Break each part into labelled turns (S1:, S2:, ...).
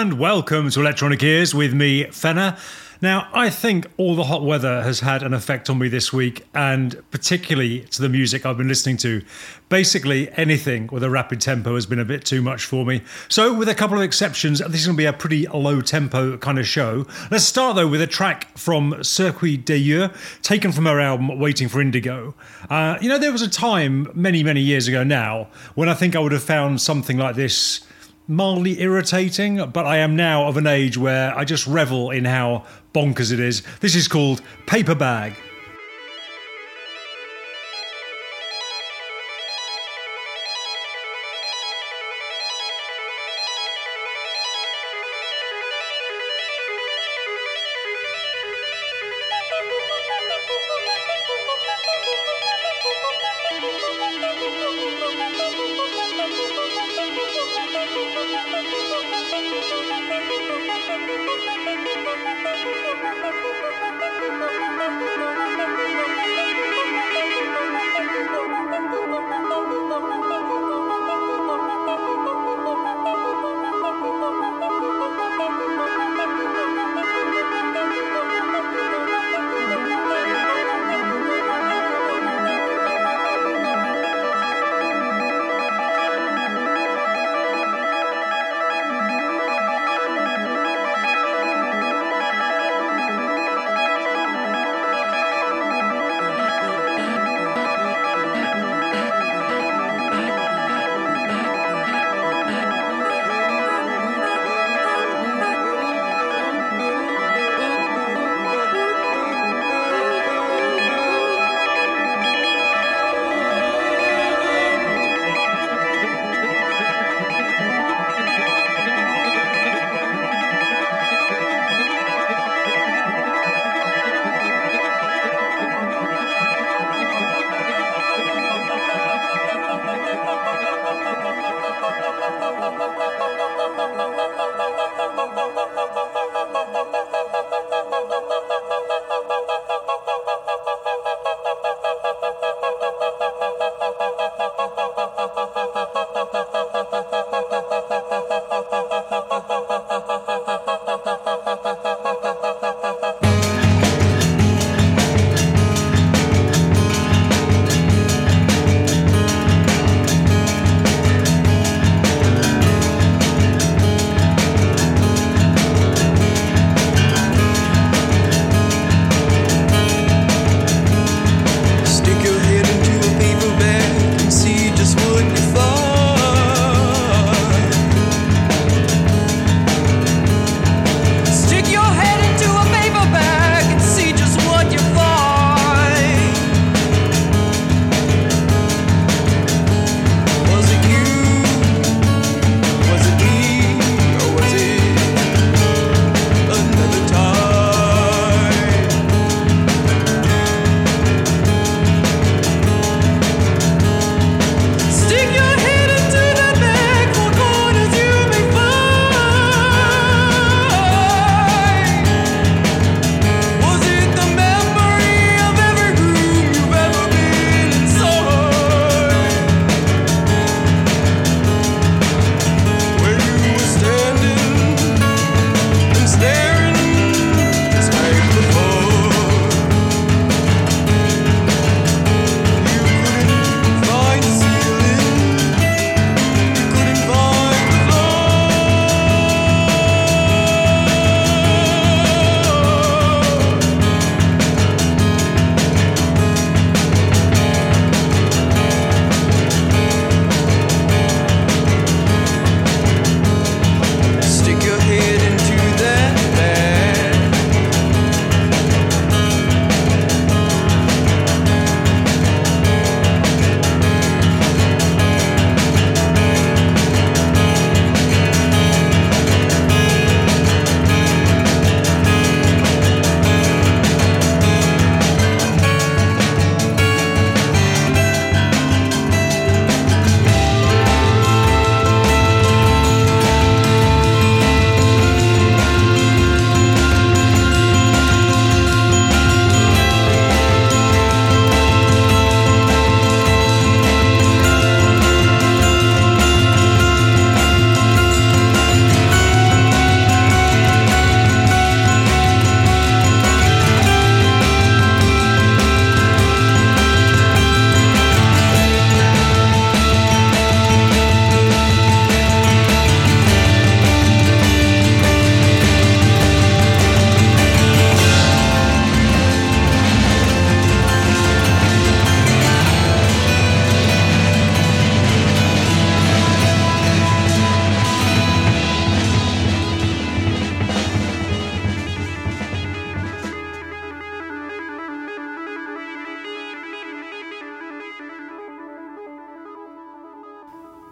S1: and welcome to Electronic Ears with me, Fenner. Now, I think all the hot weather has had an effect on me this week, and particularly to the music I've been listening to. Basically, anything with a rapid tempo has been a bit too much for me. So, with a couple of exceptions, this is going to be a pretty low tempo kind of show. Let's start though with a track from Circuit d'ailleurs, taken from her album Waiting for Indigo. Uh, you know, there was a time many, many years ago now when I think I would have found something like this mildly irritating, but I am now of an age where I just revel in how bonkers it is. This is called Paper Bag.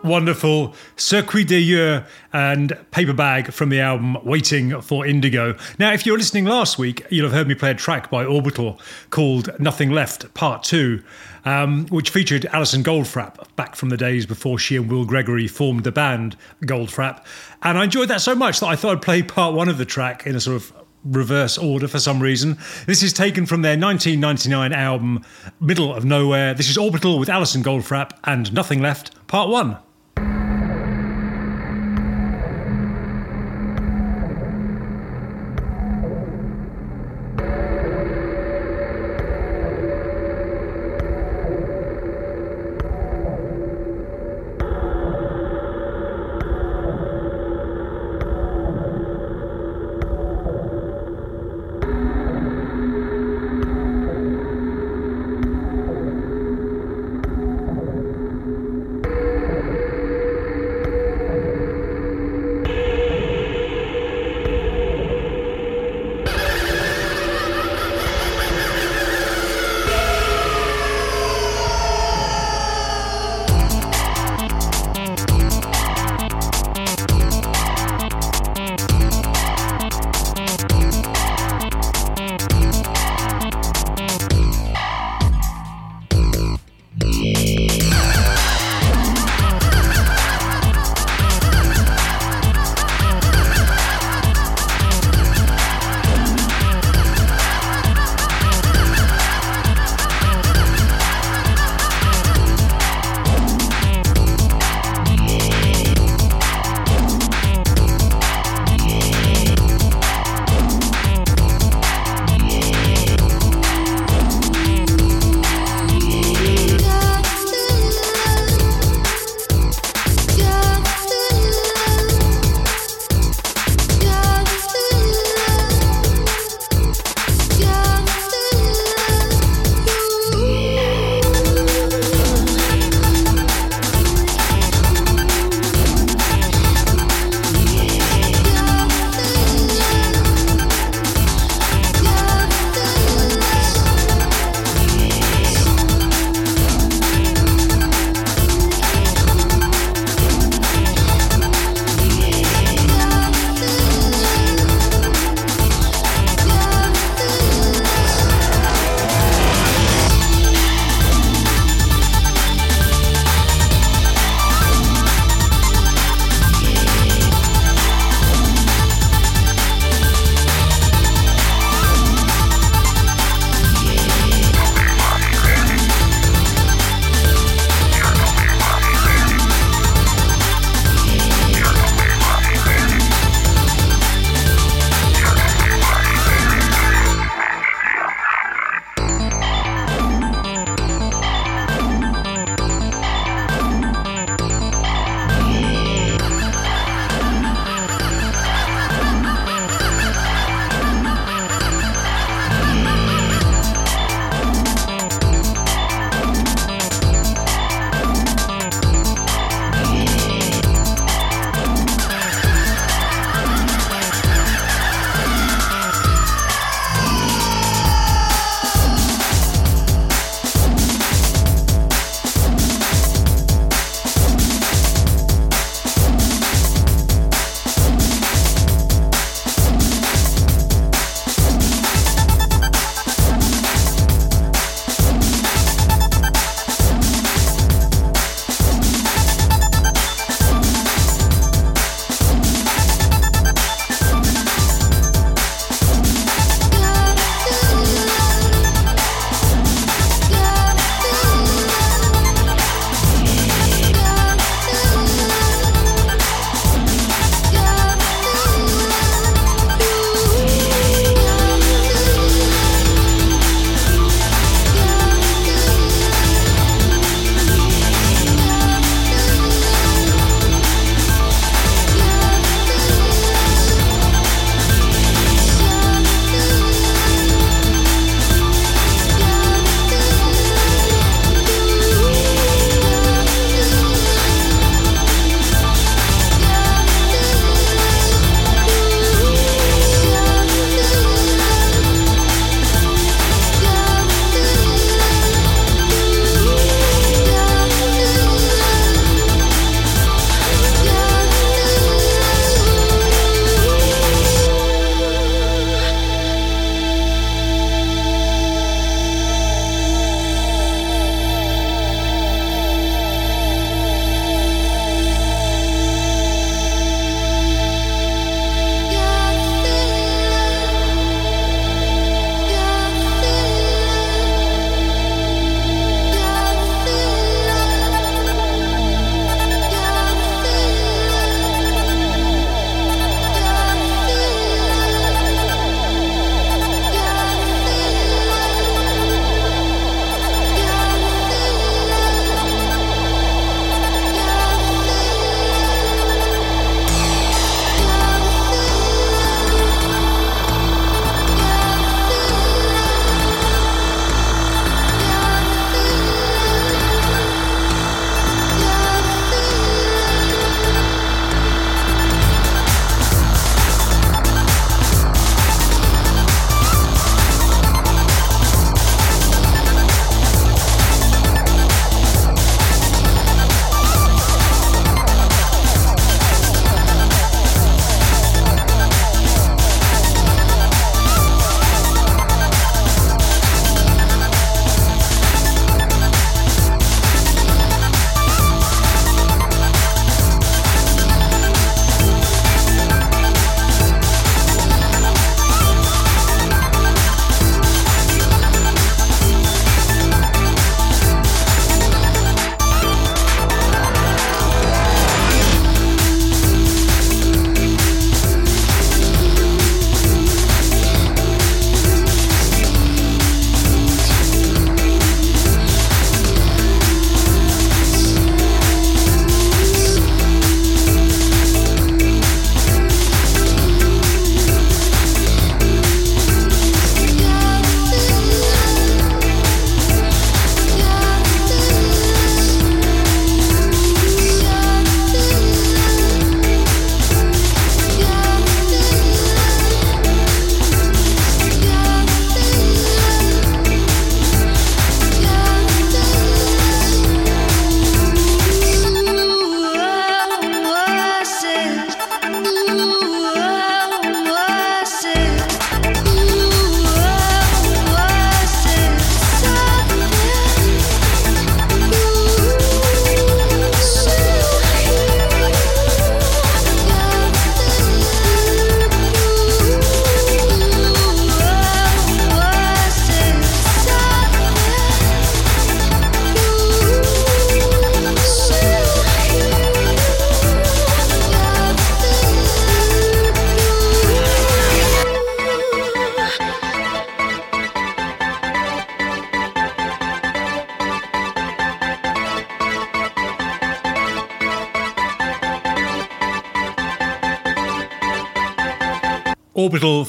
S1: Wonderful Circuit d'ailleurs and Paper Bag from the album Waiting for Indigo. Now, if you're listening last week, you'll have heard me play a track by Orbital called Nothing Left Part 2, um, which featured Alison Goldfrapp back from the days before she and Will Gregory formed the band Goldfrapp. And I enjoyed that so much that I thought I'd play part one of the track in a sort of reverse order for some reason. This is taken from their 1999 album Middle of Nowhere. This is Orbital with Alison Goldfrapp and Nothing Left, Part 1.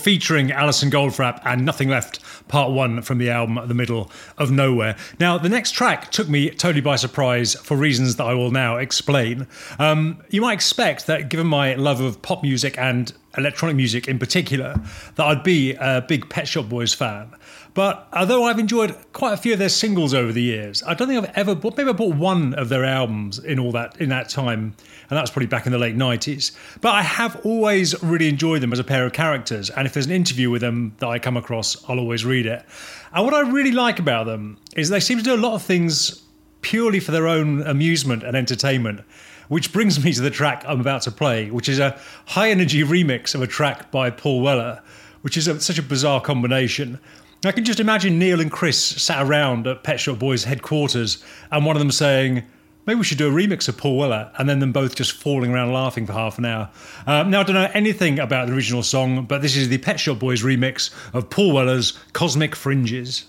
S1: Featuring Alison Goldfrapp and Nothing Left, part one from the album The Middle of Nowhere. Now, the next track took me totally by surprise for reasons that I will now explain. Um, you might expect that, given my love of pop music and electronic music in particular, that I'd be a big Pet Shop Boys fan. But although I've enjoyed quite a few of their singles over the years, I don't think I've ever bought, maybe I bought one of their albums in all that in that time, and that was probably back in the late nineties. But I have always really enjoyed them as a pair of characters, and if there's an interview with them that I come across, I'll always read it. And what I really like about them is they seem to do a lot of things purely for their own amusement and entertainment. Which brings me to the track I'm about to play, which is a high energy remix of a track by Paul Weller, which is a, such a bizarre combination. I can just imagine Neil and Chris sat around at Pet Shop Boys headquarters and one of them saying, Maybe we should do a remix of Paul Weller, and then them both just falling around laughing for half an hour. Um, now, I don't know anything about the original song, but this is the Pet Shop Boys remix of Paul Weller's Cosmic Fringes.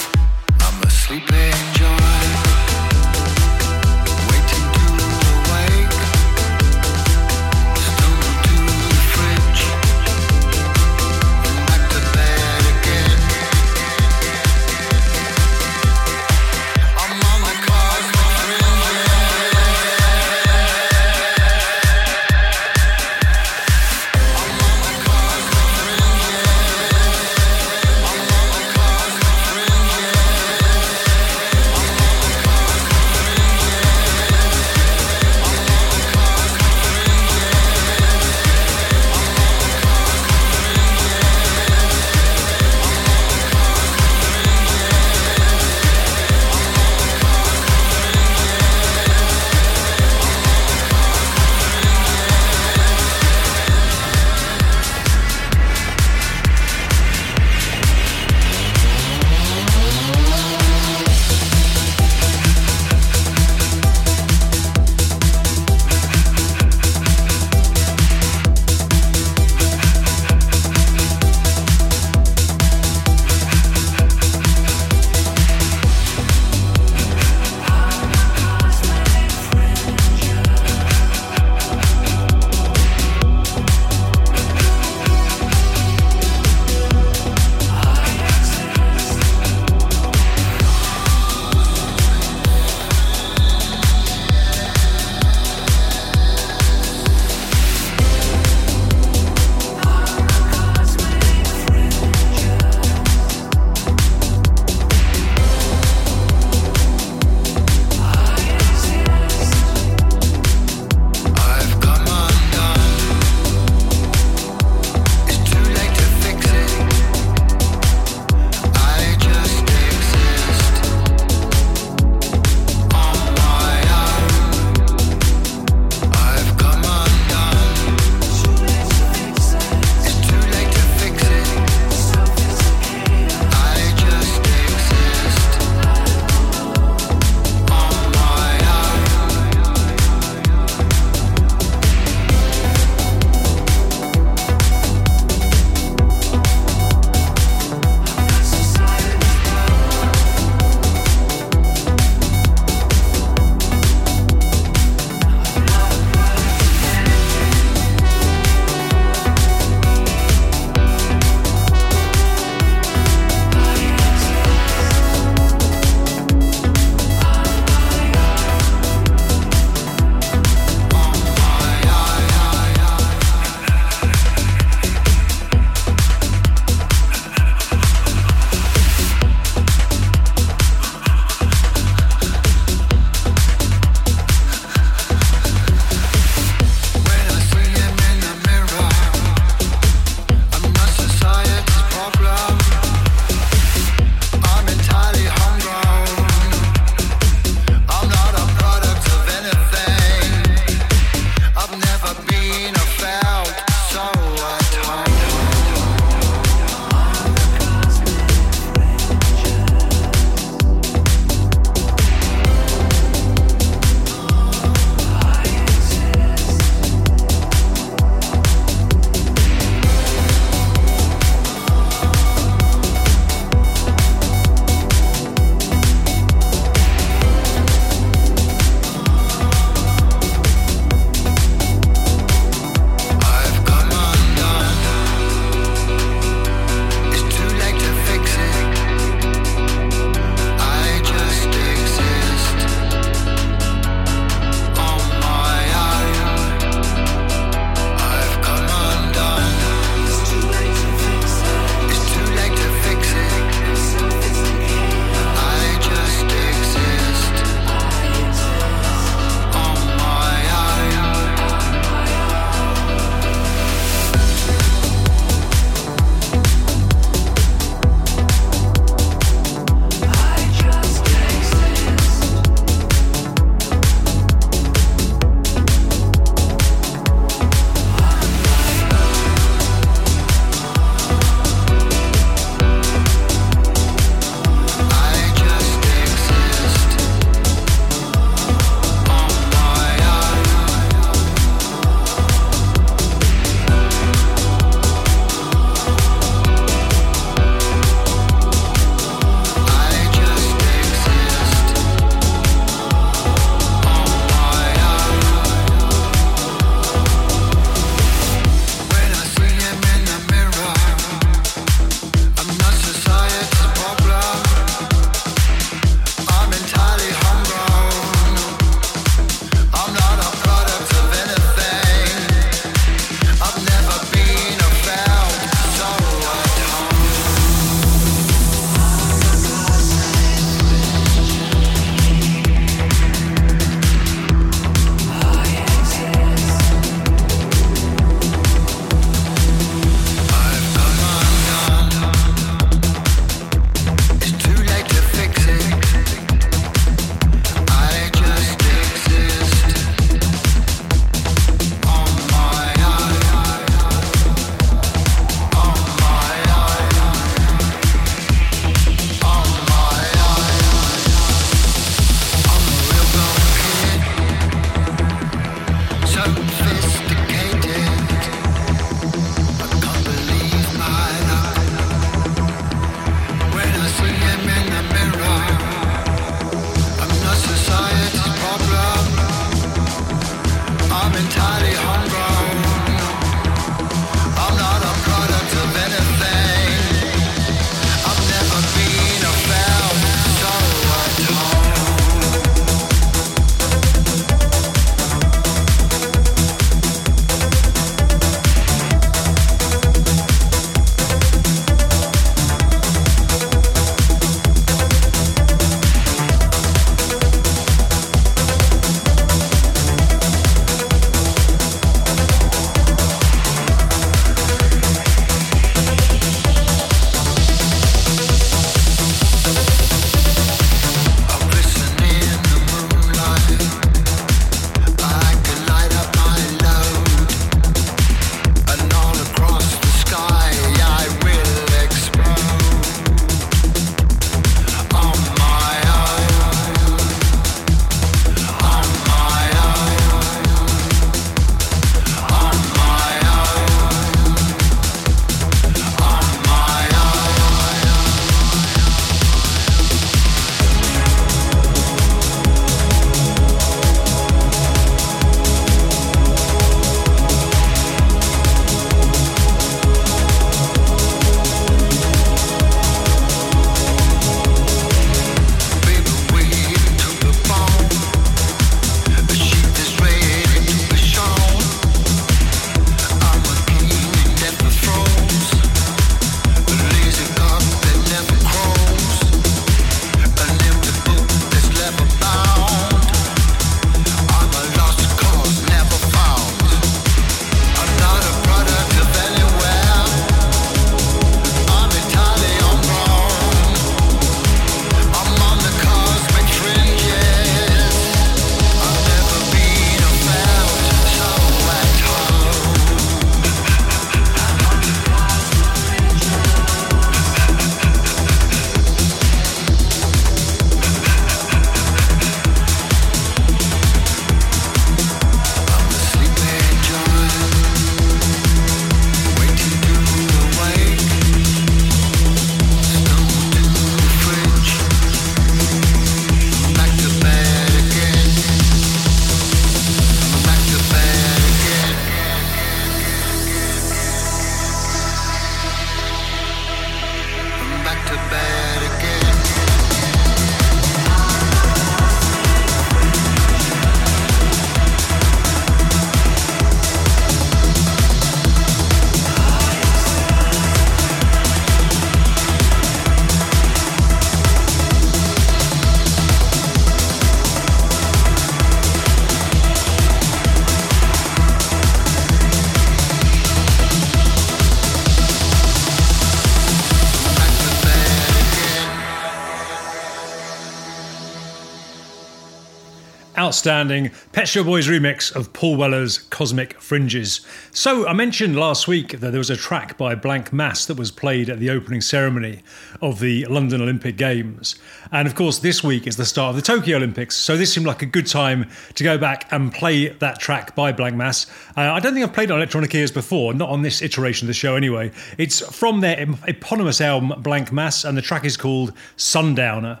S1: Outstanding Pet Shop Boys remix of Paul Weller's Cosmic Fringes. So, I mentioned last week that there was a track by Blank Mass that was played at the opening ceremony of the London Olympic Games. And of course, this week is the start of the Tokyo Olympics, so this seemed like a good time to go back and play that track by Blank Mass. Uh, I don't think I've played on Electronic Ears before, not on this iteration of the show anyway. It's from their eponymous album Blank Mass, and the track is called Sundowner.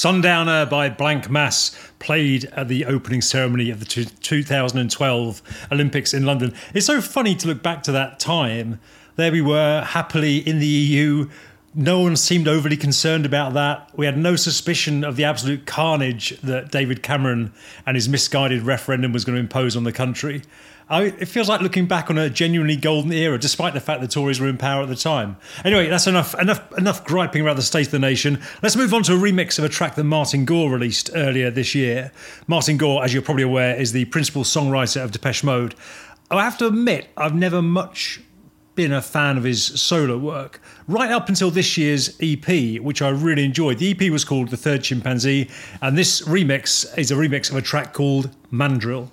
S1: Sundowner by Blanck Mass played at the opening ceremony of the 2012 Olympics in London. It's so funny to look back to that time. There we were, happily in the EU. No one seemed overly concerned about that. We had no suspicion of the absolute carnage that David Cameron and his misguided referendum was going to impose on the country. I, it feels like looking back on a genuinely golden era, despite the fact the Tories were in power at the time. Anyway, that's enough enough enough griping about the state of the nation. Let's move on to a remix of a track that Martin Gore released earlier this year. Martin Gore, as you're probably aware, is the principal songwriter of Depeche Mode. I have to admit, I've never much been a fan of his solo work, right up until this year's EP, which I really enjoyed. The EP was called The Third Chimpanzee, and this remix is a remix of a track called Mandrill.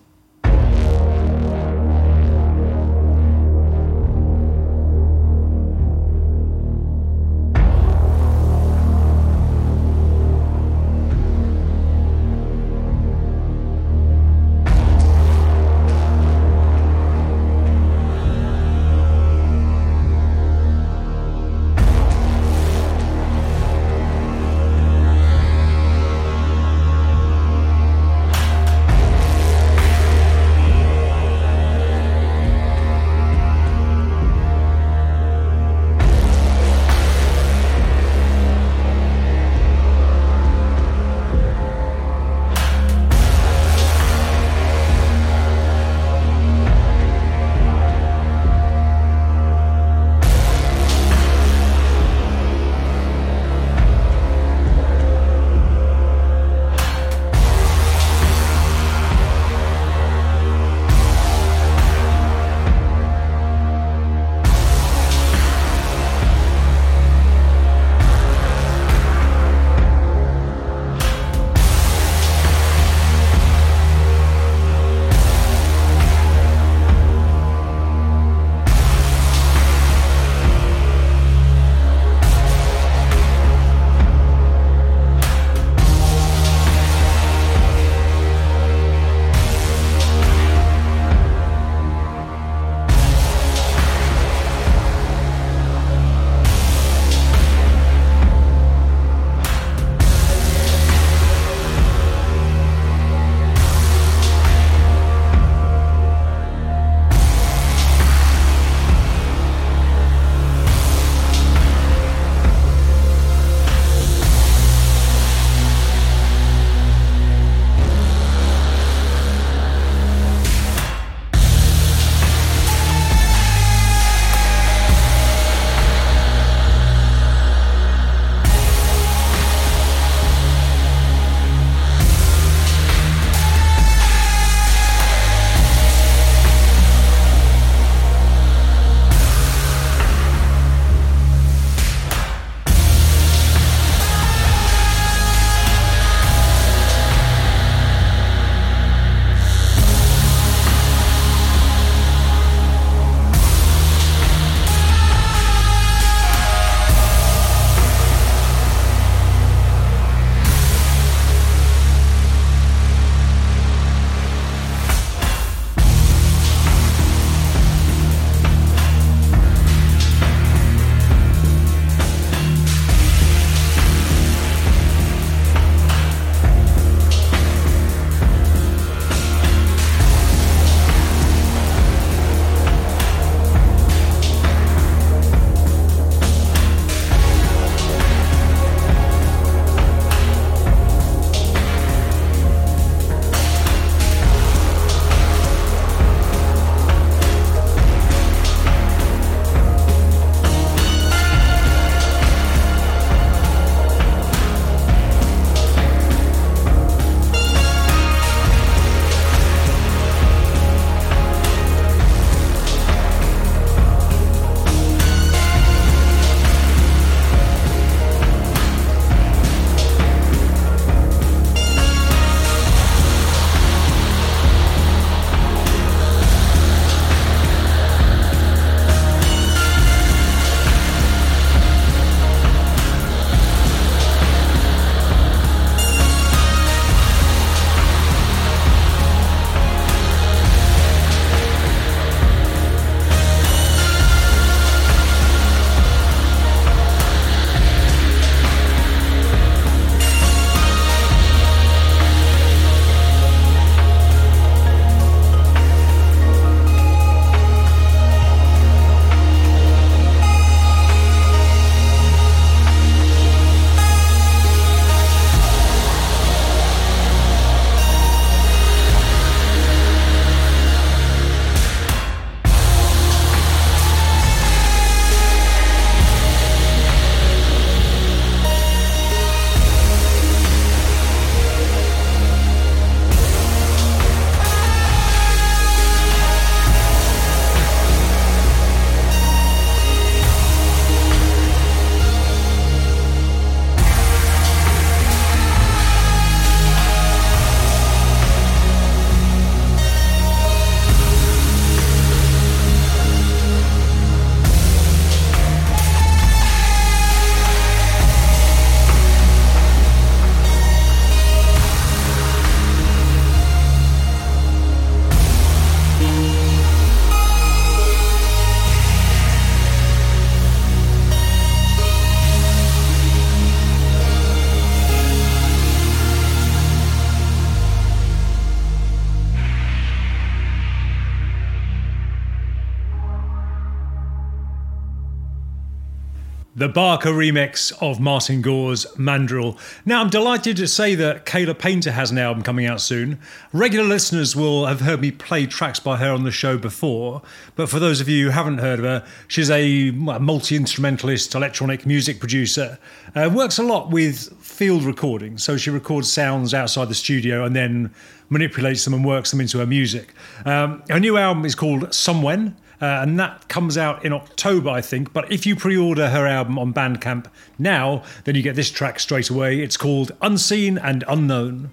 S1: The Barker remix of Martin Gore's Mandrill. Now, I'm delighted to say that Kayla Painter has an album coming out soon. Regular listeners will have heard me play tracks by her on the show before, but for those of you who haven't heard of her, she's a multi instrumentalist electronic music producer. Uh, works a lot with field recording, so she records sounds outside the studio and then manipulates them and works them into her music. Um, her new album is called Somewhen. Uh, and that comes out in October, I think. But if you pre order her album on Bandcamp now, then you get this track straight away. It's called Unseen and Unknown.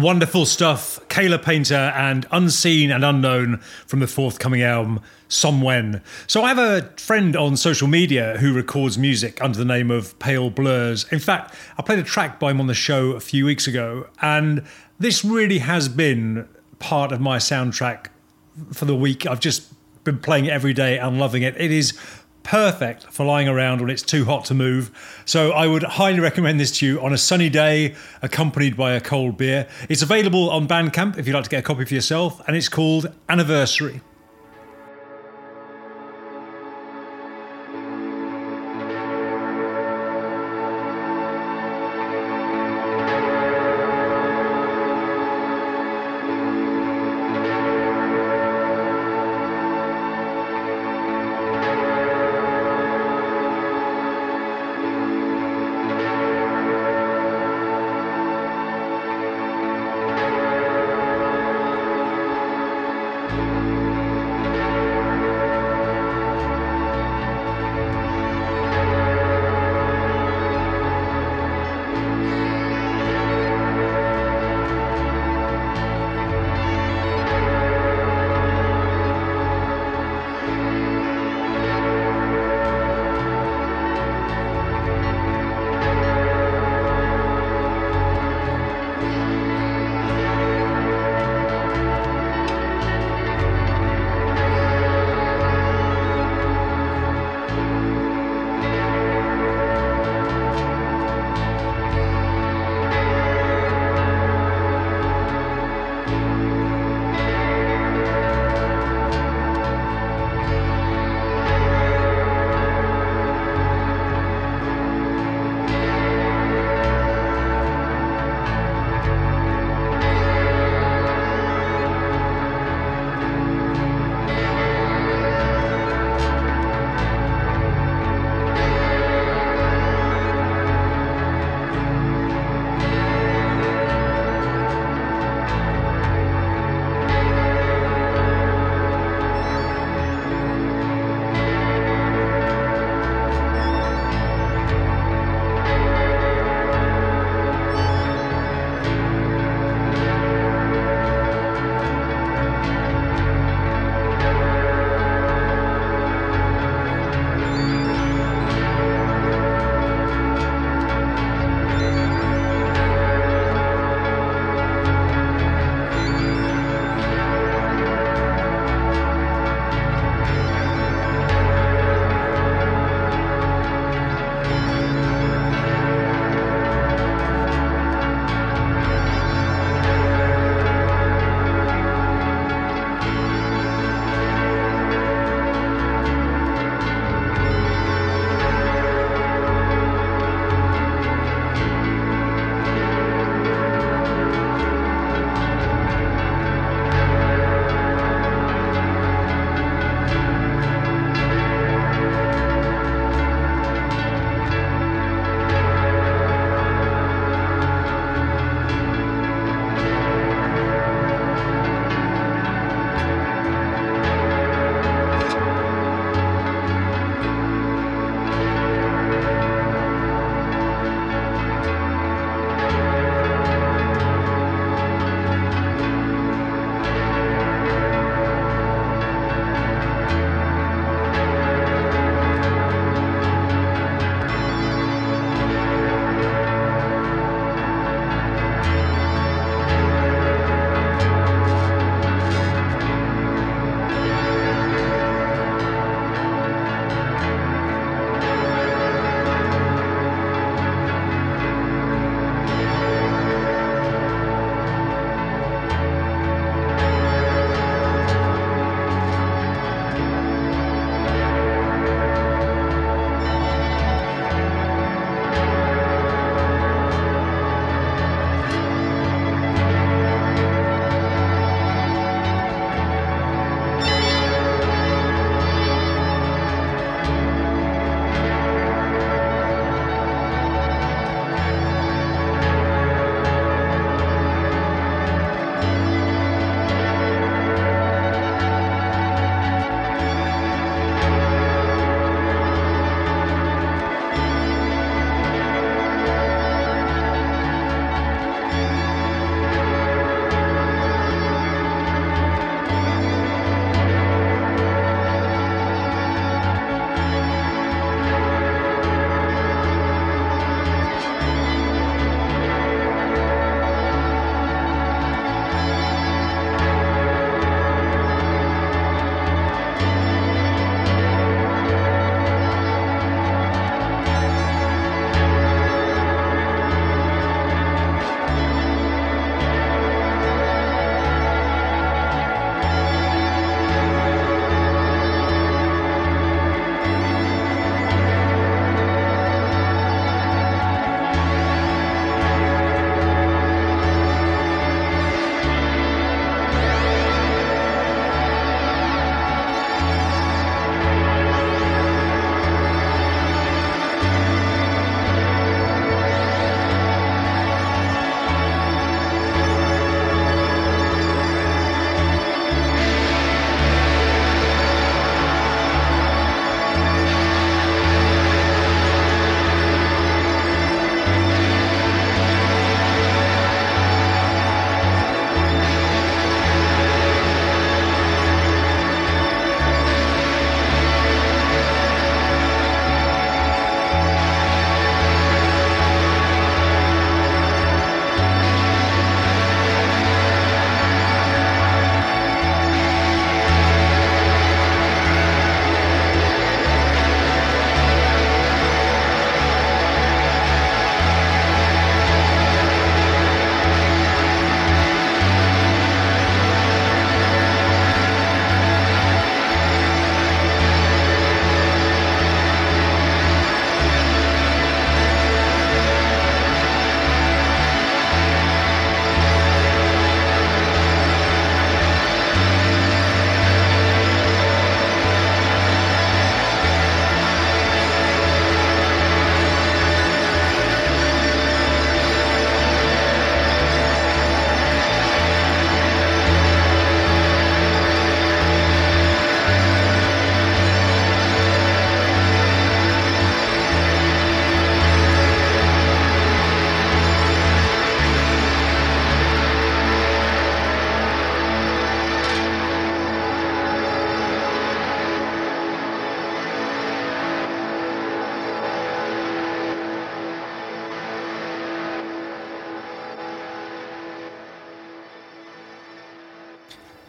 S1: Wonderful stuff. Kayla Painter and Unseen and Unknown from the forthcoming album, Somewhen. So I have a friend on social media who records music under the name of Pale Blurs. In fact, I played a track by him on the show a few weeks ago, and this really has been part of my soundtrack for the week. I've just been playing it every day and loving it. It is perfect for lying around when it's too hot to move. So I would highly recommend this to you on a sunny day, accompanied by a cold beer. It's available on Bandcamp if you'd like to get a copy for yourself, and it's called Anniversary.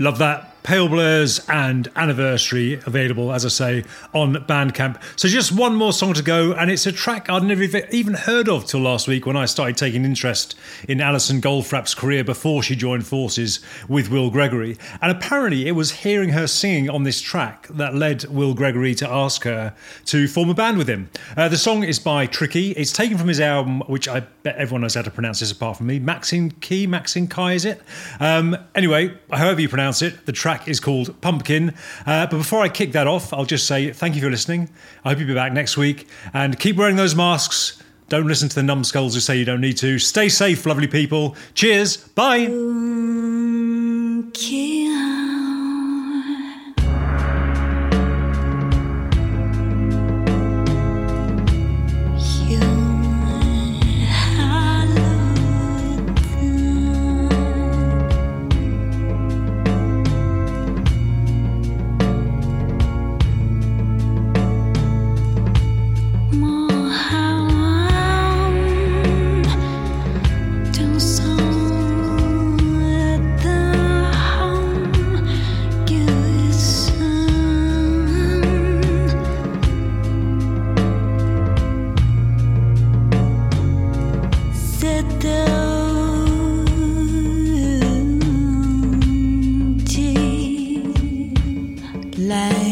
S1: Love that. Pale Blurs and Anniversary available, as I say, on Bandcamp. So just one more song to go, and it's a track I'd never even heard of till last week when I started taking interest in Alison Goldfrapp's career before she joined forces with Will Gregory. And apparently, it was hearing her singing on this track that led Will Gregory to ask her to form a band with him. Uh, the song is by Tricky. It's taken from his album, which I bet everyone knows how to pronounce this apart from me. Maxine Key, Maxine Kai, is it? Um, anyway, however you pronounce it, the track track is called Pumpkin. Uh, but before I kick that off, I'll just say thank you for listening. I hope you'll be back next week and keep wearing those masks. Don't listen to the numbskulls who say you don't need to. Stay safe, lovely people. Cheers. Bye.
S2: To